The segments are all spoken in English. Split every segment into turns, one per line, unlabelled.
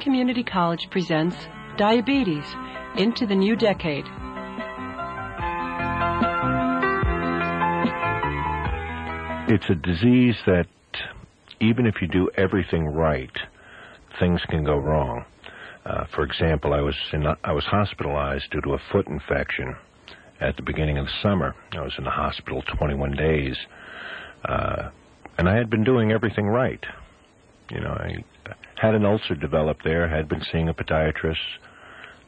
Community College presents Diabetes into the New Decade.
It's a disease that, even if you do everything right, things can go wrong. Uh, for example, I was in, I was hospitalized due to a foot infection at the beginning of the summer. I was in the hospital 21 days, uh, and I had been doing everything right. You know, I had an ulcer develop there, had been seeing a podiatrist,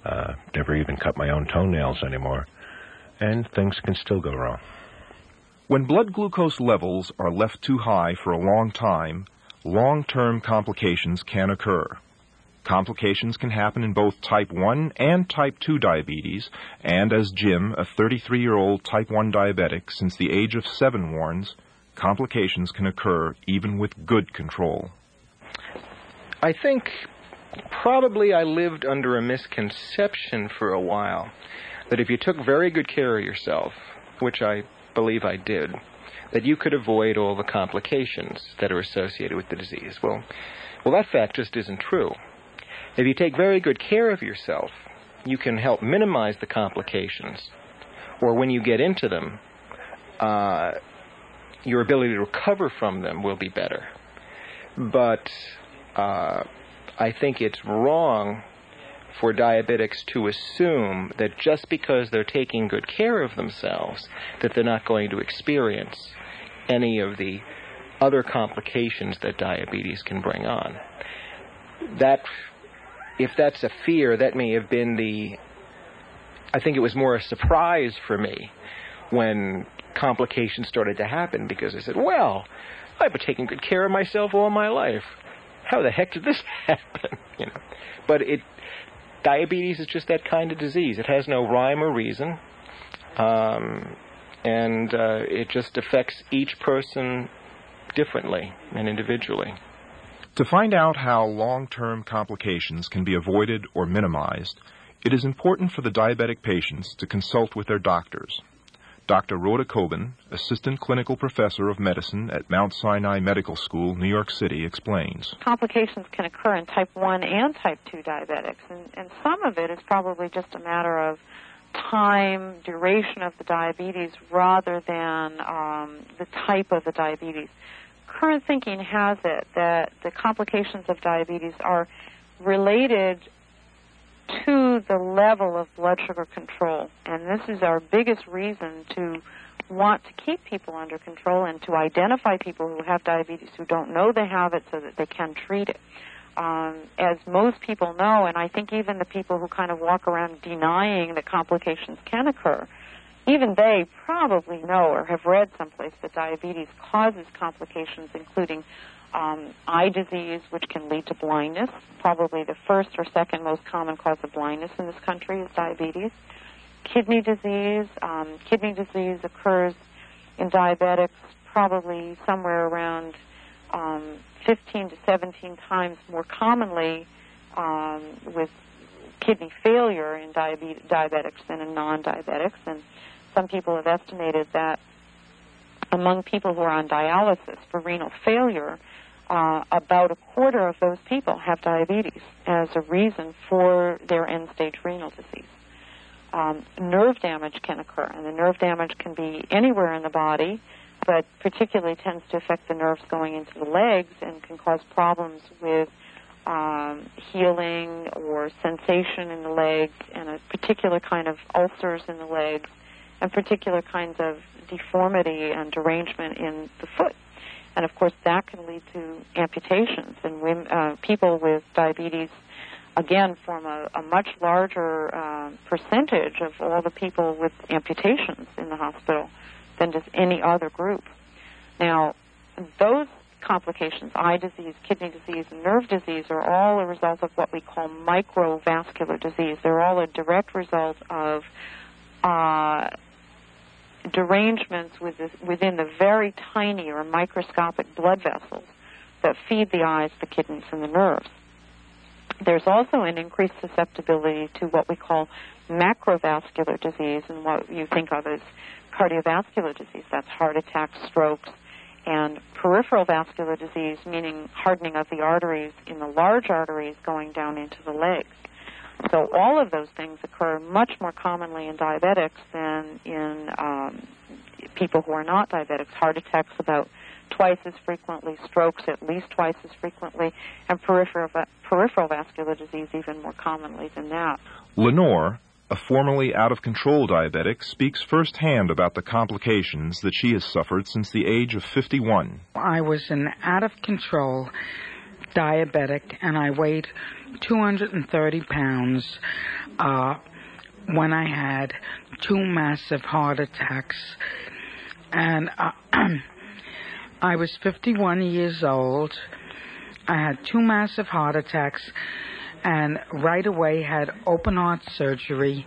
uh, never even cut my own toenails anymore, and things can still go wrong.
When blood glucose levels are left too high for a long time, long-term complications can occur. Complications can happen in both type 1 and type 2 diabetes, and as Jim, a 33-year-old type 1 diabetic since the age of 7 warns, complications can occur even with good control.
I think probably I lived under a misconception for a while that if you took very good care of yourself, which I believe I did, that you could avoid all the complications that are associated with the disease. Well, well that fact just isn't true. If you take very good care of yourself, you can help minimize the complications, or when you get into them, uh, your ability to recover from them will be better. But uh, I think it's wrong for diabetics to assume that just because they're taking good care of themselves, that they're not going to experience any of the other complications that diabetes can bring on. That if that's a fear, that may have been the. I think it was more a surprise for me when complications started to happen because I said, well, I've been taking good care of myself all my life. How the heck did this happen? you know, but it diabetes is just that kind of disease. It has no rhyme or reason, um, and uh, it just affects each person differently and individually.
To find out how long-term complications can be avoided or minimized, it is important for the diabetic patients to consult with their doctors. Dr. Rhoda Cobin, Assistant Clinical Professor of Medicine at Mount Sinai Medical School, New York City, explains.
Complications can occur in type 1 and type 2 diabetics, and, and some of it is probably just a matter of time, duration of the diabetes rather than um, the type of the diabetes current thinking has it that the complications of diabetes are related to the level of blood sugar control. And this is our biggest reason to want to keep people under control and to identify people who have diabetes who don't know they have it so that they can treat it. Um, as most people know, and I think even the people who kind of walk around denying that complications can occur, even they probably know or have read someplace that diabetes causes complications, including um, eye disease, which can lead to blindness. Probably the first or second most common cause of blindness in this country is diabetes. Kidney disease. Um, kidney disease occurs in diabetics probably somewhere around um, 15 to 17 times more commonly um, with kidney failure in diabe- diabetics than in non-diabetics. And some people have estimated that among people who are on dialysis for renal failure, uh, about a quarter of those people have diabetes as a reason for their end stage renal disease. Um, nerve damage can occur, and the nerve damage can be anywhere in the body, but particularly tends to affect the nerves going into the legs and can cause problems with um, healing or sensation in the legs and a particular kind of ulcers in the legs and particular kinds of deformity and derangement in the foot. And of course, that can lead to amputations. And uh, people with diabetes, again, form a, a much larger uh, percentage of all the people with amputations in the hospital than does any other group. Now, those complications, eye disease, kidney disease, and nerve disease, are all a result of what we call microvascular disease. They're all a direct result of uh, derangements within the very tiny or microscopic blood vessels that feed the eyes, the kidneys, and the nerves. There's also an increased susceptibility to what we call macrovascular disease and what you think of as cardiovascular disease. That's heart attacks, strokes, and peripheral vascular disease, meaning hardening of the arteries in the large arteries going down into the legs. So all of those things occur much more commonly in diabetics than in um, people who are not diabetics. Heart attacks about twice as frequently, strokes at least twice as frequently, and peripheral, peripheral vascular disease even more commonly than that.
Lenore, a formerly out of control diabetic, speaks firsthand about the complications that she has suffered since the age of 51.
I was an out of control diabetic and I weighed 230 pounds uh, when I had two massive heart attacks. And uh, I was 51 years old. I had two massive heart attacks and right away had open heart surgery,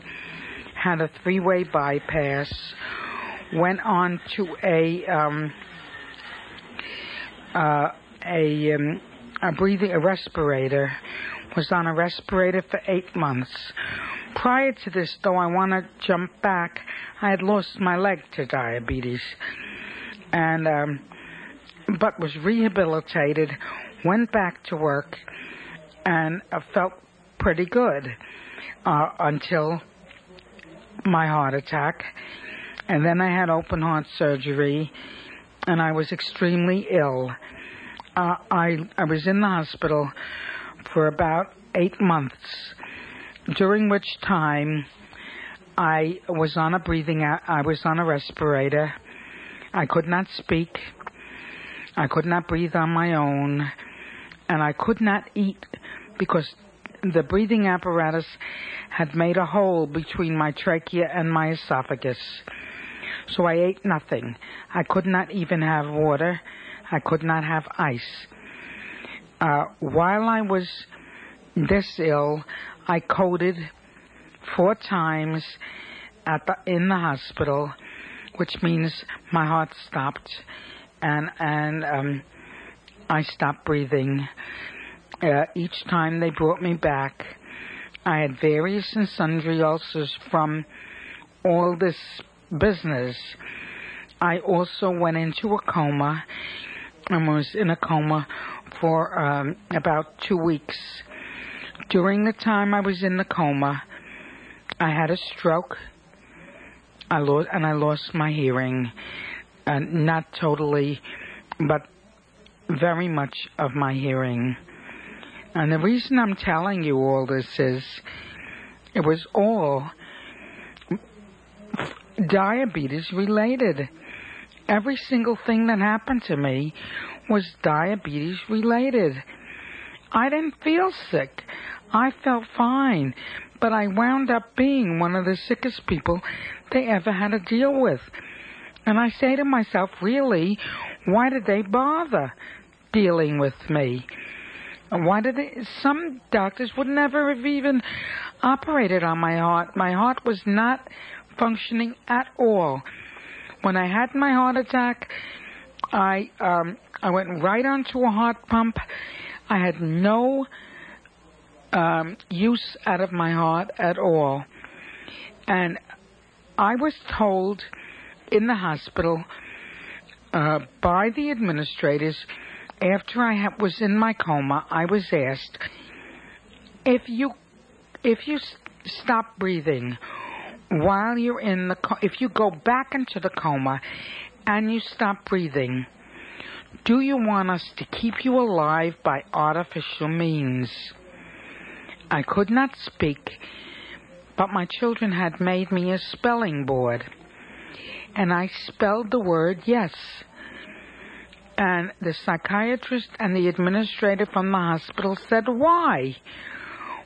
had a three way bypass, went on to a um, uh, a, um, a breathing a respirator, was on a respirator for eight months. Prior to this, though, I want to jump back. I had lost my leg to diabetes, and um, but was rehabilitated, went back to work, and I felt pretty good uh, until my heart attack. And then I had open heart surgery, and I was extremely ill. Uh, I I was in the hospital for about eight months, during which time I was on a breathing. I was on a respirator. I could not speak. I could not breathe on my own, and I could not eat because the breathing apparatus had made a hole between my trachea and my esophagus. So I ate nothing. I could not even have water. I could not have ice. Uh, while I was this ill, I coded four times at the, in the hospital, which means my heart stopped and and um, I stopped breathing. Uh, each time they brought me back, I had various and sundry ulcers from all this business. I also went into a coma and was in a coma for um, about two weeks. During the time I was in the coma, I had a stroke. I lost and I lost my hearing, and not totally, but very much of my hearing. And the reason I'm telling you all this is it was all diabetes related. Every single thing that happened to me was diabetes related. I didn't feel sick. I felt fine. But I wound up being one of the sickest people they ever had to deal with. And I say to myself, really, why did they bother dealing with me? Why did they? Some doctors would never have even operated on my heart. My heart was not functioning at all. When I had my heart attack, I um, I went right onto a heart pump. I had no um, use out of my heart at all, and I was told in the hospital uh, by the administrators after I ha- was in my coma. I was asked if you if you stop breathing while you're in the co- if you go back into the coma and you stop breathing. Do you want us to keep you alive by artificial means? I could not speak, but my children had made me a spelling board and I spelled the word yes. And the psychiatrist and the administrator from the hospital said, Why?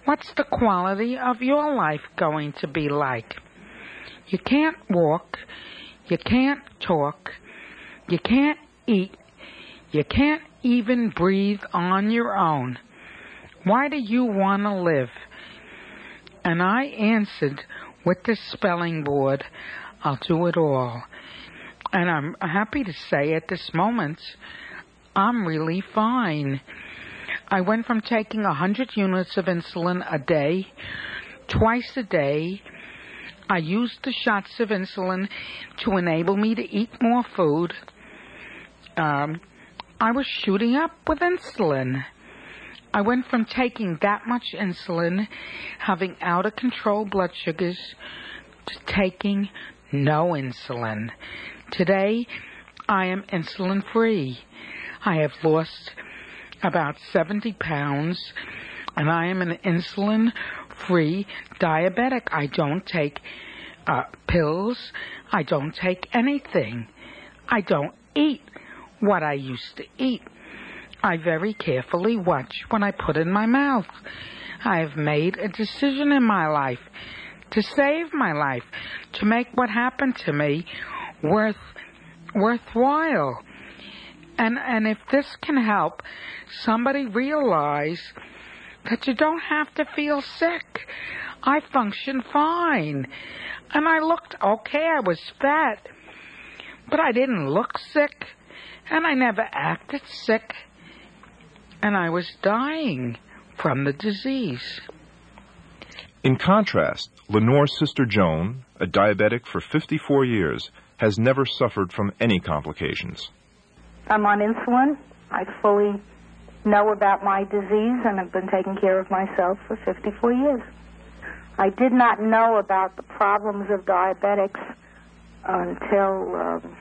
What's the quality of your life going to be like? You can't walk, you can't talk, you can't eat, you can't even breathe on your own. Why do you want to live? And I answered with the spelling board, I'll do it all. And I'm happy to say at this moment, I'm really fine. I went from taking 100 units of insulin a day, twice a day. I used the shots of insulin to enable me to eat more food. um, I was shooting up with insulin. I went from taking that much insulin, having out of control blood sugars, to taking no insulin. Today, I am insulin free. I have lost about 70 pounds and I am an insulin free diabetic. I don't take uh, pills. I don't take anything. I don't eat what I used to eat. I very carefully watch what I put in my mouth. I have made a decision in my life to save my life, to make what happened to me worth worthwhile. And and if this can help somebody realize that you don't have to feel sick. I function fine. And I looked okay, I was fat, but I didn't look sick, and I never acted sick, and I was dying from the disease.
In contrast, Lenore's sister Joan, a diabetic for 54 years, has never suffered from any complications.
I'm on insulin. I fully know about my disease and have been taking care of myself for 54 years. I did not know about the problems of diabetics until um,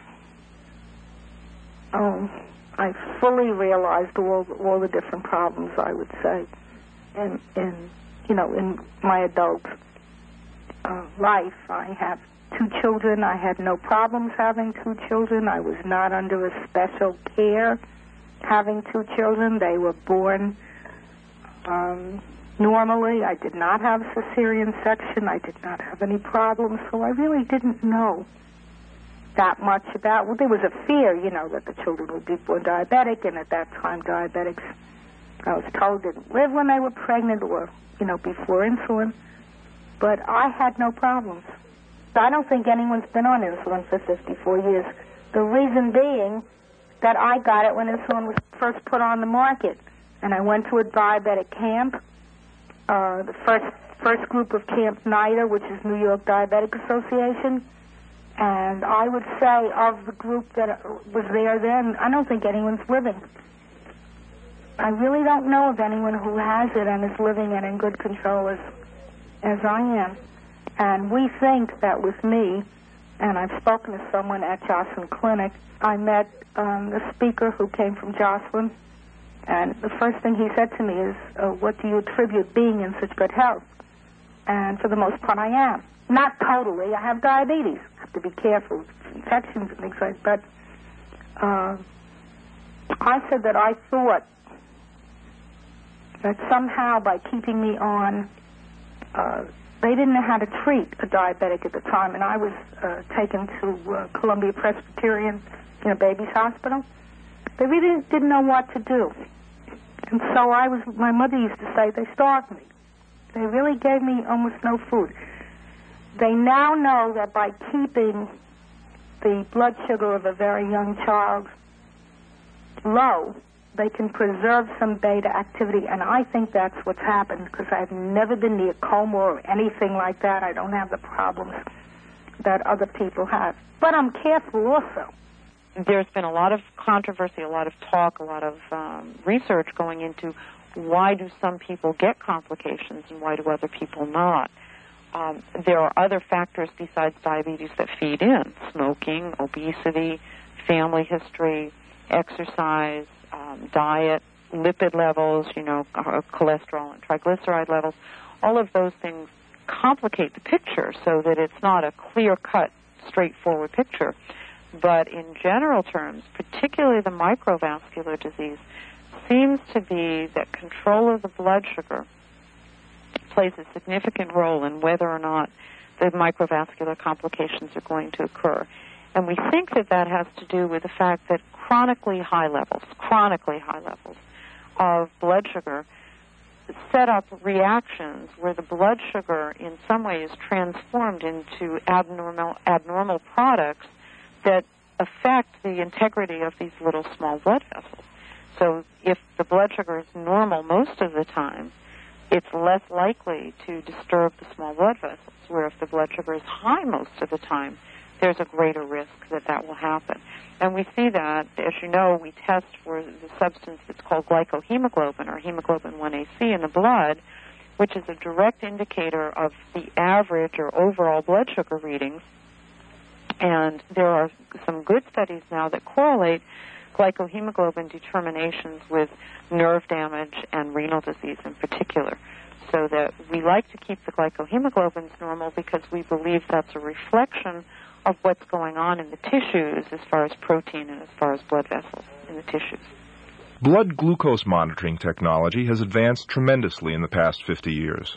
oh, I fully realized all all the different problems. I would say, in in you know in my adult uh, life, I have two children. I had no problems having two children. I was not under a special care having two children. They were born um, normally. I did not have cesarean section. I did not have any problems, so I really didn't know that much about. Well, there was a fear, you know, that the children would be born diabetic, and at that time, diabetics, I was told, didn't live when they were pregnant or, you know, before insulin. But I had no problems. I don't think anyone's been on insulin for 54 years. The reason being that I got it when insulin was first put on the market. And I went to a diabetic camp, uh, the first first group of Camp NYDA, which is New York Diabetic Association. And I would say of the group that was there then, I don't think anyone's living. I really don't know of anyone who has it and is living and in good control as, as I am. And we think that with me, and I've spoken to someone at Joslin Clinic, I met um, the speaker who came from Joslin, and the first thing he said to me is, uh, "What do you attribute being in such good health?" And for the most part, I am. Not totally. I have diabetes. I have to be careful with infections and things like that. But uh, I said that I thought that somehow by keeping me on, uh, they didn't know how to treat a diabetic at the time, and I was uh, taken to uh, Columbia Presbyterian in a baby's hospital. They really didn't know what to do. And so I was, my mother used to say, they starved me. They really gave me almost no food. They now know that by keeping the blood sugar of a very young child low, they can preserve some beta activity, and I think that's what's happened because I've never been near coma or anything like that. I don't have the problems that other people have. But I'm careful also
there's been a lot of controversy, a lot of talk, a lot of um, research going into why do some people get complications and why do other people not. Um, there are other factors besides diabetes that feed in: smoking, obesity, family history, exercise, um, diet, lipid levels, you know, cholesterol and triglyceride levels. All of those things complicate the picture so that it's not a clear-cut, straightforward picture. But in general terms, particularly the microvascular disease, seems to be that control of the blood sugar plays a significant role in whether or not the microvascular complications are going to occur. And we think that that has to do with the fact that chronically high levels, chronically high levels of blood sugar set up reactions where the blood sugar in some way is transformed into abnormal abnormal products that affect the integrity of these little small blood vessels. So if the blood sugar is normal most of the time, it's less likely to disturb the small blood vessels. Where if the blood sugar is high most of the time, there's a greater risk that that will happen. And we see that, as you know, we test for the substance that's called glycohemoglobin or hemoglobin 1AC in the blood, which is a direct indicator of the average or overall blood sugar readings. And there are some good studies now that correlate glycohemoglobin determinations with nerve damage and renal disease in particular. So that we like to keep the glycohemoglobins normal because we believe that's a reflection of what's going on in the tissues as far as protein and as far as blood vessels in the tissues.
Blood glucose monitoring technology has advanced tremendously in the past 50 years.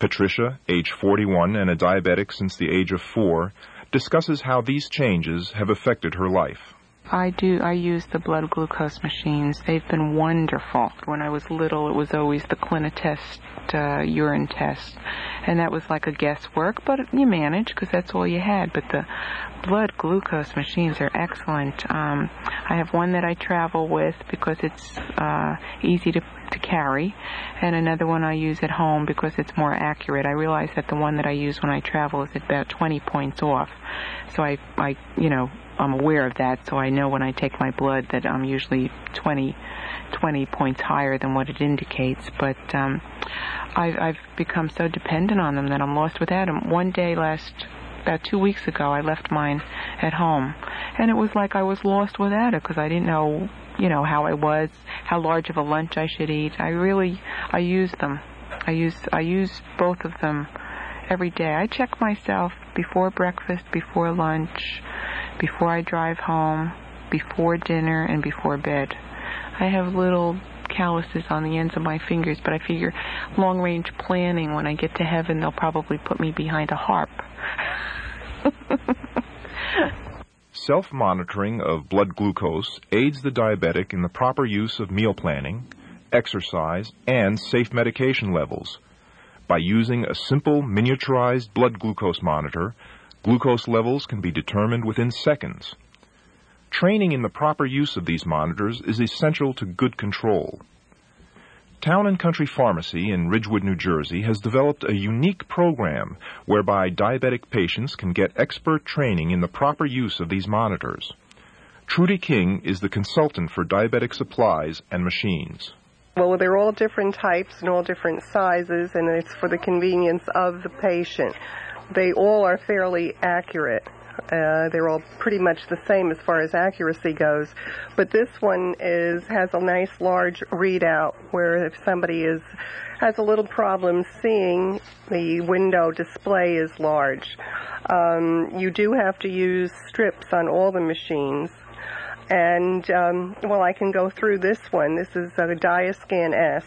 Patricia, age 41 and a diabetic since the age of four, discusses how these changes have affected her life.
I do. I use the blood glucose machines. They've been wonderful. When I was little, it was always the Clinitest uh, urine test, and that was like a guesswork, but you manage because that's all you had. But the blood glucose machines are excellent. Um, I have one that I travel with because it's uh, easy to to carry, and another one I use at home because it's more accurate. I realize that the one that I use when I travel is about 20 points off, so I, I, you know, I'm aware of that, so I know when I take my blood that I'm usually 20, 20 points higher than what it indicates. But um, I've, I've become so dependent on them that I'm lost without them. One day last, about two weeks ago, I left mine at home, and it was like I was lost without it because I didn't know, you know, how I was, how large of a lunch I should eat. I really, I use them. I use, I use both of them every day. I check myself before breakfast, before lunch before I drive home, before dinner, and before bed. I have little calluses on the ends of my fingers, but I figure long range planning, when I get to heaven, they'll probably put me behind a harp.
Self monitoring of blood glucose aids the diabetic in the proper use of meal planning, exercise, and safe medication levels. By using a simple miniaturized blood glucose monitor, Glucose levels can be determined within seconds. Training in the proper use of these monitors is essential to good control. Town and Country Pharmacy in Ridgewood, New Jersey has developed a unique program whereby diabetic patients can get expert training in the proper use of these monitors. Trudy King is the consultant for diabetic supplies and machines.
Well, they're all different types and all different sizes, and it's for the convenience of the patient they all are fairly accurate. Uh, they're all pretty much the same as far as accuracy goes, but this one is has a nice large readout where if somebody is has a little problem seeing the window display is large. Um, you do have to use strips on all the machines. And, um, well, I can go through this one. This is a Diascan S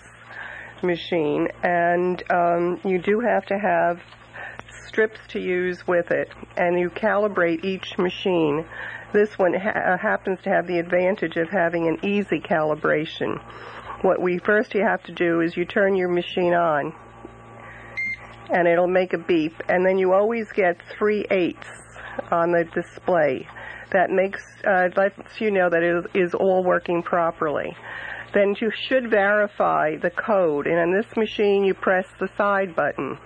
machine, and um, you do have to have strips to use with it, and you calibrate each machine. This one ha- uh, happens to have the advantage of having an easy calibration. What we first you have to do is you turn your machine on, and it'll make a beep, and then you always get three eighths on the display. That makes uh, lets you know that it is all working properly. Then you should verify the code, and on this machine you press the side button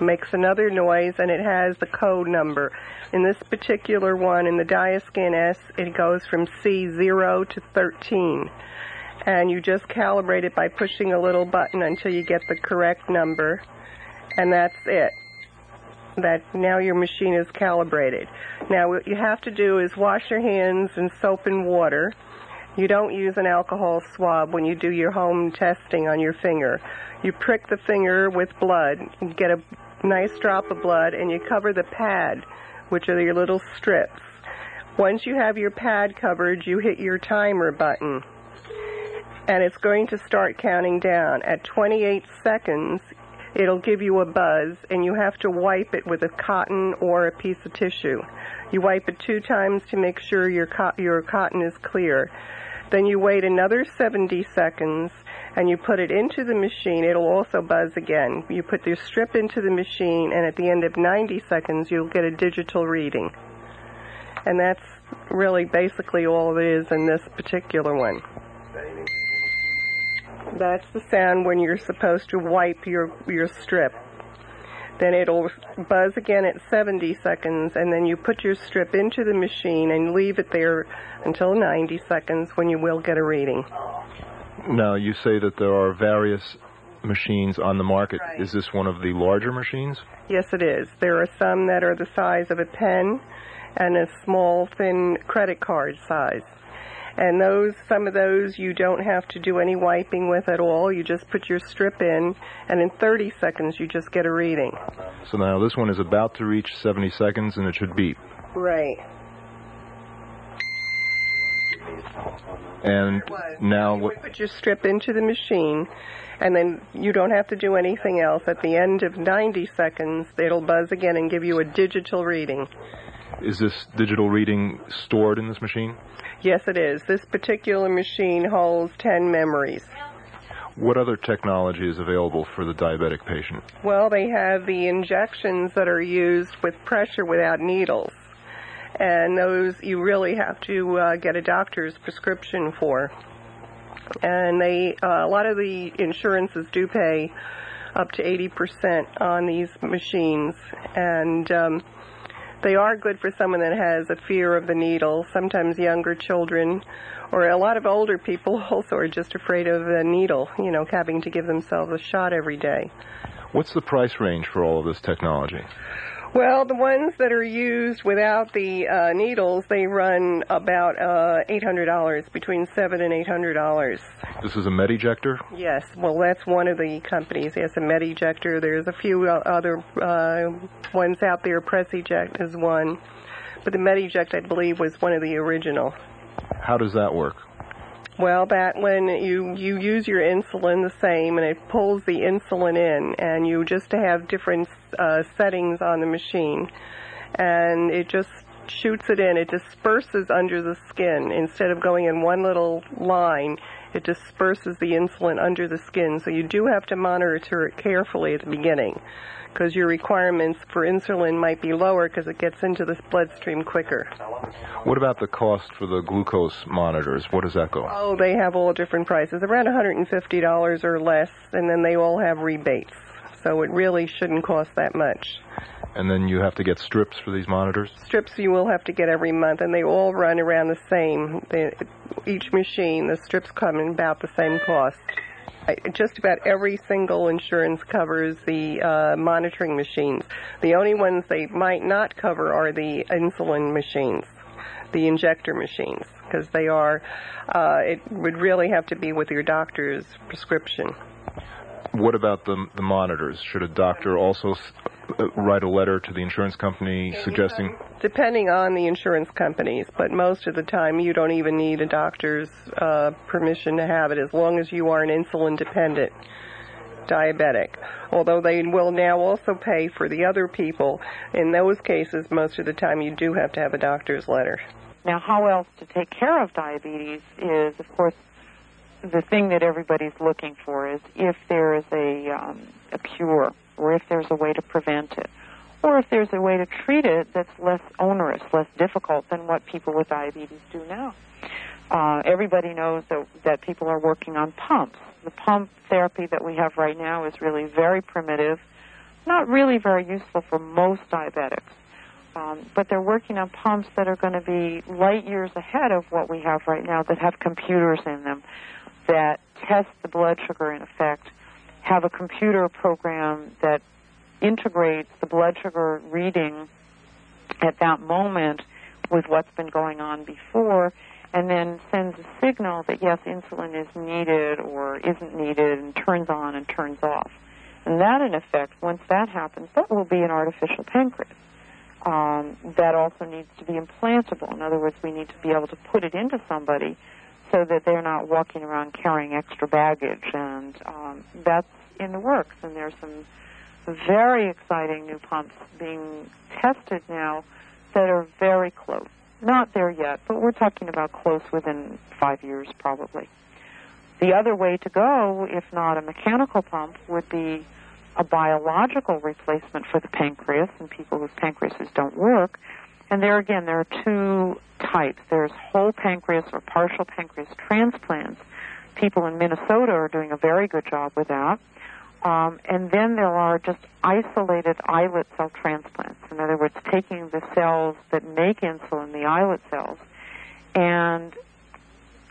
makes another noise and it has the code number. In this particular one, in the Diascan S, it goes from C0 to 13. And you just calibrate it by pushing a little button until you get the correct number. And that's it. That now your machine is calibrated. Now what you have to do is wash your hands in soap and water. You don't use an alcohol swab when you do your home testing on your finger. You prick the finger with blood, you get a nice drop of blood and you cover the pad, which are your little strips. Once you have your pad covered, you hit your timer button and it's going to start counting down. At 28 seconds, it'll give you a buzz and you have to wipe it with a cotton or a piece of tissue. You wipe it two times to make sure your, co- your cotton is clear. Then you wait another 70 seconds and you put it into the machine, it'll also buzz again. You put your strip into the machine, and at the end of 90 seconds, you'll get a digital reading. And that's really basically all it is in this particular one. That's the sound when you're supposed to wipe your, your strip. Then it'll buzz again at 70 seconds, and then you put your strip into the machine and leave it there until 90 seconds when you will get a reading.
Now, you say that there are various machines on the market.
Right.
Is this one of the larger machines?
Yes, it is. There are some that are the size of a pen and a small, thin credit card size. And those, some of those you don't have to do any wiping with at all. You just put your strip in, and in 30 seconds you just get a reading.
So now this one is about to reach 70 seconds and it should beep.
Right.
And now
You
what?
put your strip into the machine, and then you don't have to do anything else. At the end of 90 seconds, it'll buzz again and give you a digital reading.
Is this digital reading stored in this machine?
Yes, it is. This particular machine holds 10 memories.
What other technology is available for the diabetic patient?
Well, they have the injections that are used with pressure without needles. And those you really have to uh, get a doctor's prescription for. And they, uh, a lot of the insurances do pay up to 80% on these machines. And um, they are good for someone that has a fear of the needle, sometimes younger children, or a lot of older people also are just afraid of the needle, you know, having to give themselves a shot every day.
What's the price range for all of this technology?
Well, the ones that are used without the uh, needles, they run about uh, $800, between seven and $800.
This is a Medijector?
Yes, well, that's one of the companies. Yes, a Medijector. There's a few uh, other uh, ones out there. PressEject is one, but the Mediject, I believe, was one of the original.
How does that work?
Well, that when you you use your insulin the same, and it pulls the insulin in, and you just have different uh, settings on the machine, and it just shoots it in. It disperses under the skin instead of going in one little line. It disperses the insulin under the skin, so you do have to monitor it carefully at the beginning, because your requirements for insulin might be lower because it gets into the bloodstream quicker.
What about the cost for the glucose monitors? What does that go?
Oh, they have all different prices, around $150 or less, and then they all have rebates. So it really shouldn't cost that much.
And then you have to get strips for these monitors?
Strips you will have to get every month, and they all run around the same. They, each machine, the strips come in about the same cost. Just about every single insurance covers the uh, monitoring machines. The only ones they might not cover are the insulin machines, the injector machines, because they are. Uh, it would really have to be with your doctor's prescription.
What about the, the monitors? Should a doctor also s- uh, write a letter to the insurance company suggesting?
Depending on the insurance companies, but most of the time you don't even need a doctor's uh, permission to have it as long as you are an insulin dependent diabetic. Although they will now also pay for the other people, in those cases, most of the time you do have to have a doctor's letter.
Now, how else to take care of diabetes is, of course, the thing that everybody's looking for is if there is a, um, a cure or if there's a way to prevent it or if there's a way to treat it that's less onerous, less difficult than what people with diabetes do now. Uh, everybody knows that, that people are working on pumps. The pump therapy that we have right now is really very primitive, not really very useful for most diabetics. Um, but they're working on pumps that are going to be light years ahead of what we have right now that have computers in them that test the blood sugar in effect, have a computer program that integrates the blood sugar reading at that moment with what's been going on before, and then sends a signal that yes, insulin is needed or isn't needed, and turns on and turns off. And that, in effect, once that happens, that will be an artificial pancreas. Um, that also needs to be implantable. In other words, we need to be able to put it into somebody so that they're not walking around carrying extra baggage. And um, that's in the works. And there's some very exciting new pumps being tested now that are very close. Not there yet, but we're talking about close within five years probably. The other way to go, if not a mechanical pump, would be a biological replacement for the pancreas in people whose pancreases don't work. And there again, there are two types. There's whole pancreas or partial pancreas transplants. People in Minnesota are doing a very good job with that. Um, and then there are just isolated islet cell transplants. In other words, taking the cells that make insulin, the islet cells, and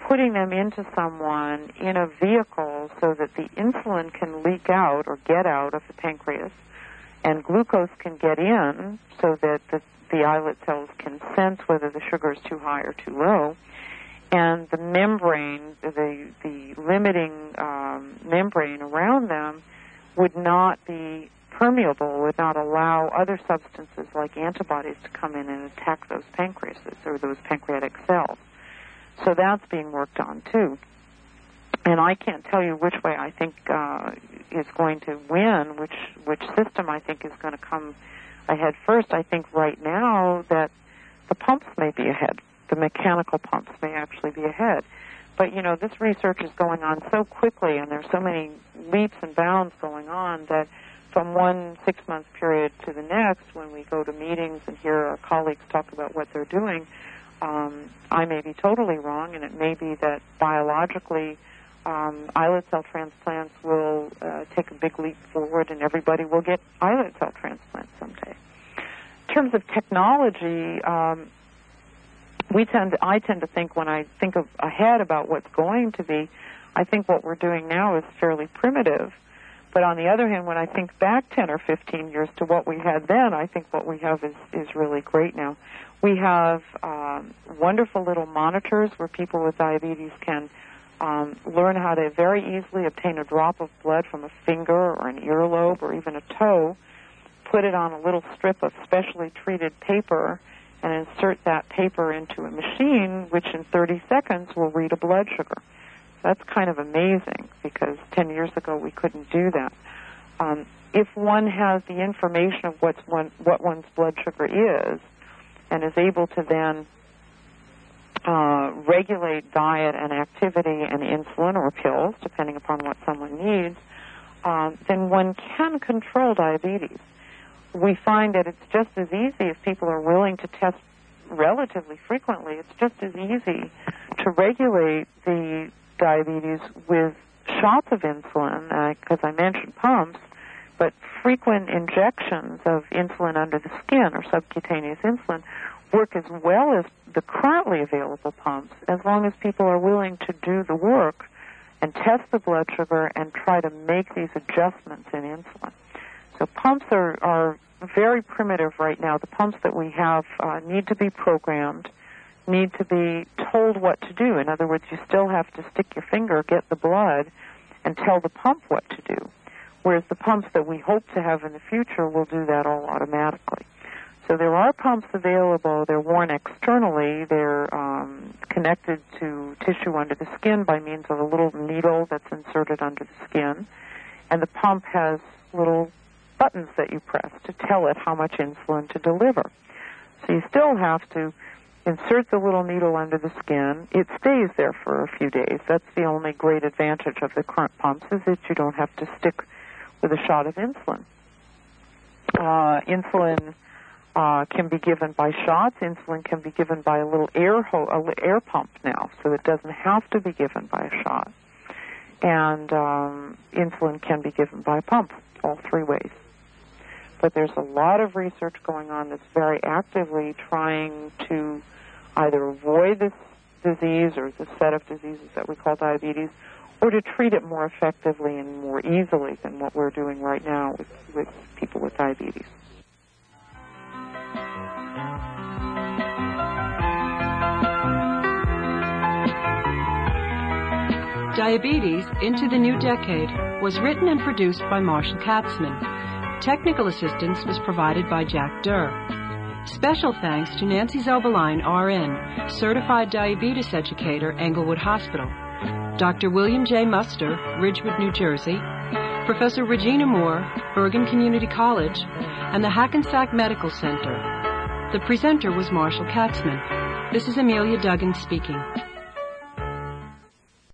putting them into someone in a vehicle so that the insulin can leak out or get out of the pancreas and glucose can get in so that the, the islet cells can sense whether the sugar is too high or too low. And the membrane, the, the limiting um, membrane around them would not be permeable, would not allow other substances like antibodies to come in and attack those pancreases or those pancreatic cells. So that's being worked on too. And I can't tell you which way I think uh, is going to win, which which system I think is going to come ahead first. I think right now that the pumps may be ahead. The mechanical pumps may actually be ahead. But you know, this research is going on so quickly, and there's so many leaps and bounds going on that from one six month period to the next, when we go to meetings and hear our colleagues talk about what they're doing, um, I may be totally wrong, and it may be that biologically um, islet cell transplants will uh, take a big leap forward, and everybody will get islet cell transplants someday. In terms of technology, um, we tend to, I tend to think when I think of ahead about what's going to be, I think what we're doing now is fairly primitive. But on the other hand, when I think back 10 or 15 years to what we had then, I think what we have is, is really great now. We have um, wonderful little monitors where people with diabetes can um, learn how to very easily obtain a drop of blood from a finger or an earlobe or even a toe, put it on a little strip of specially treated paper, and insert that paper into a machine, which in 30 seconds will read a blood sugar. That's kind of amazing because 10 years ago we couldn't do that. Um, if one has the information of what's one, what one's blood sugar is, and is able to then uh, regulate diet and activity and insulin or pills, depending upon what someone needs, um, then one can control diabetes we find that it's just as easy if people are willing to test relatively frequently. It's just as easy to regulate the diabetes with shots of insulin, because uh, I mentioned pumps, but frequent injections of insulin under the skin or subcutaneous insulin work as well as the currently available pumps as long as people are willing to do the work and test the blood sugar and try to make these adjustments in insulin. So pumps are, are very primitive right now. The pumps that we have uh, need to be programmed, need to be told what to do. In other words, you still have to stick your finger, get the blood, and tell the pump what to do. Whereas the pumps that we hope to have in the future will do that all automatically. So there are pumps available. They're worn externally. They're um, connected to tissue under the skin by means of a little needle that's inserted under the skin. And the pump has little buttons that you press to tell it how much insulin to deliver. So you still have to insert the little needle under the skin. It stays there for a few days. That's the only great advantage of the current pumps is that you don't have to stick with a shot of insulin. Uh, insulin uh, can be given by shots. Insulin can be given by a little air ho- a air pump now, so it doesn't have to be given by a shot. And um, insulin can be given by a pump, all three ways but there's a lot of research going on that's very actively trying to either avoid this disease or the set of diseases that we call diabetes, or to treat it more effectively and more easily than what we're doing right now with, with people with diabetes.
Diabetes Into the New Decade was written and produced by Marshall Katzman Technical assistance was provided by Jack Durr. Special thanks to Nancy Zobeline, RN, Certified Diabetes Educator, Englewood Hospital, Dr. William J. Muster, Ridgewood, New Jersey, Professor Regina Moore, Bergen Community College, and the Hackensack Medical Center. The presenter was Marshall Katzman. This is Amelia Duggan speaking.